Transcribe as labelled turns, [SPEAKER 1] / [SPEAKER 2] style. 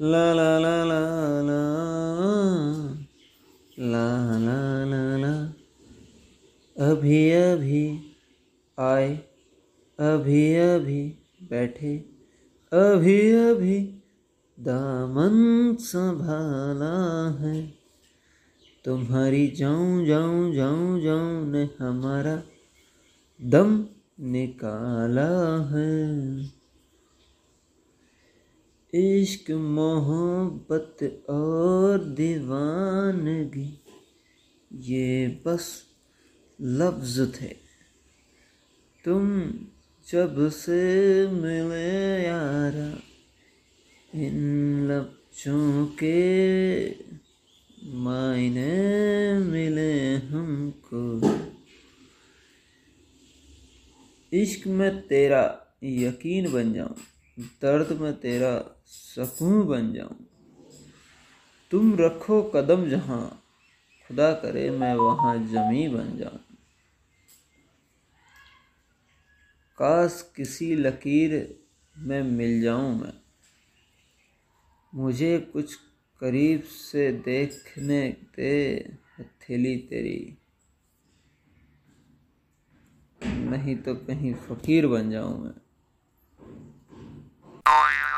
[SPEAKER 1] ला ला ला ला ला ला ला ला ला अभी अभी, आए, अभी अभी, बैठे, अभी अभी, दामन संभाला है। तुम्हारी जाऊँ जाऊँ जाऊँ जाऊँ ने हमारा दम निकाला है। इश्क, मोहब्बत और दीवानगी, ये बस लफ्ज़ थे। तुम जब से मिले यारा, इन लफ्ज़ों के मायने मिले हमको। इश्क में तेरा यकीन बन जाऊँ। दर्द में तेरा सकून बन जाऊँ। तुम रखो कदम जहाँ, खुदा करे मैं वहाँ जमी बन जाऊँ। काश किसी लकीर में मिल जाऊँ मैं। मुझे कुछ करीब से देखने दे, हथेली तेरी। नहीं तो कहीं फ़कीर बन जाऊँ मैं। Oh, yeah.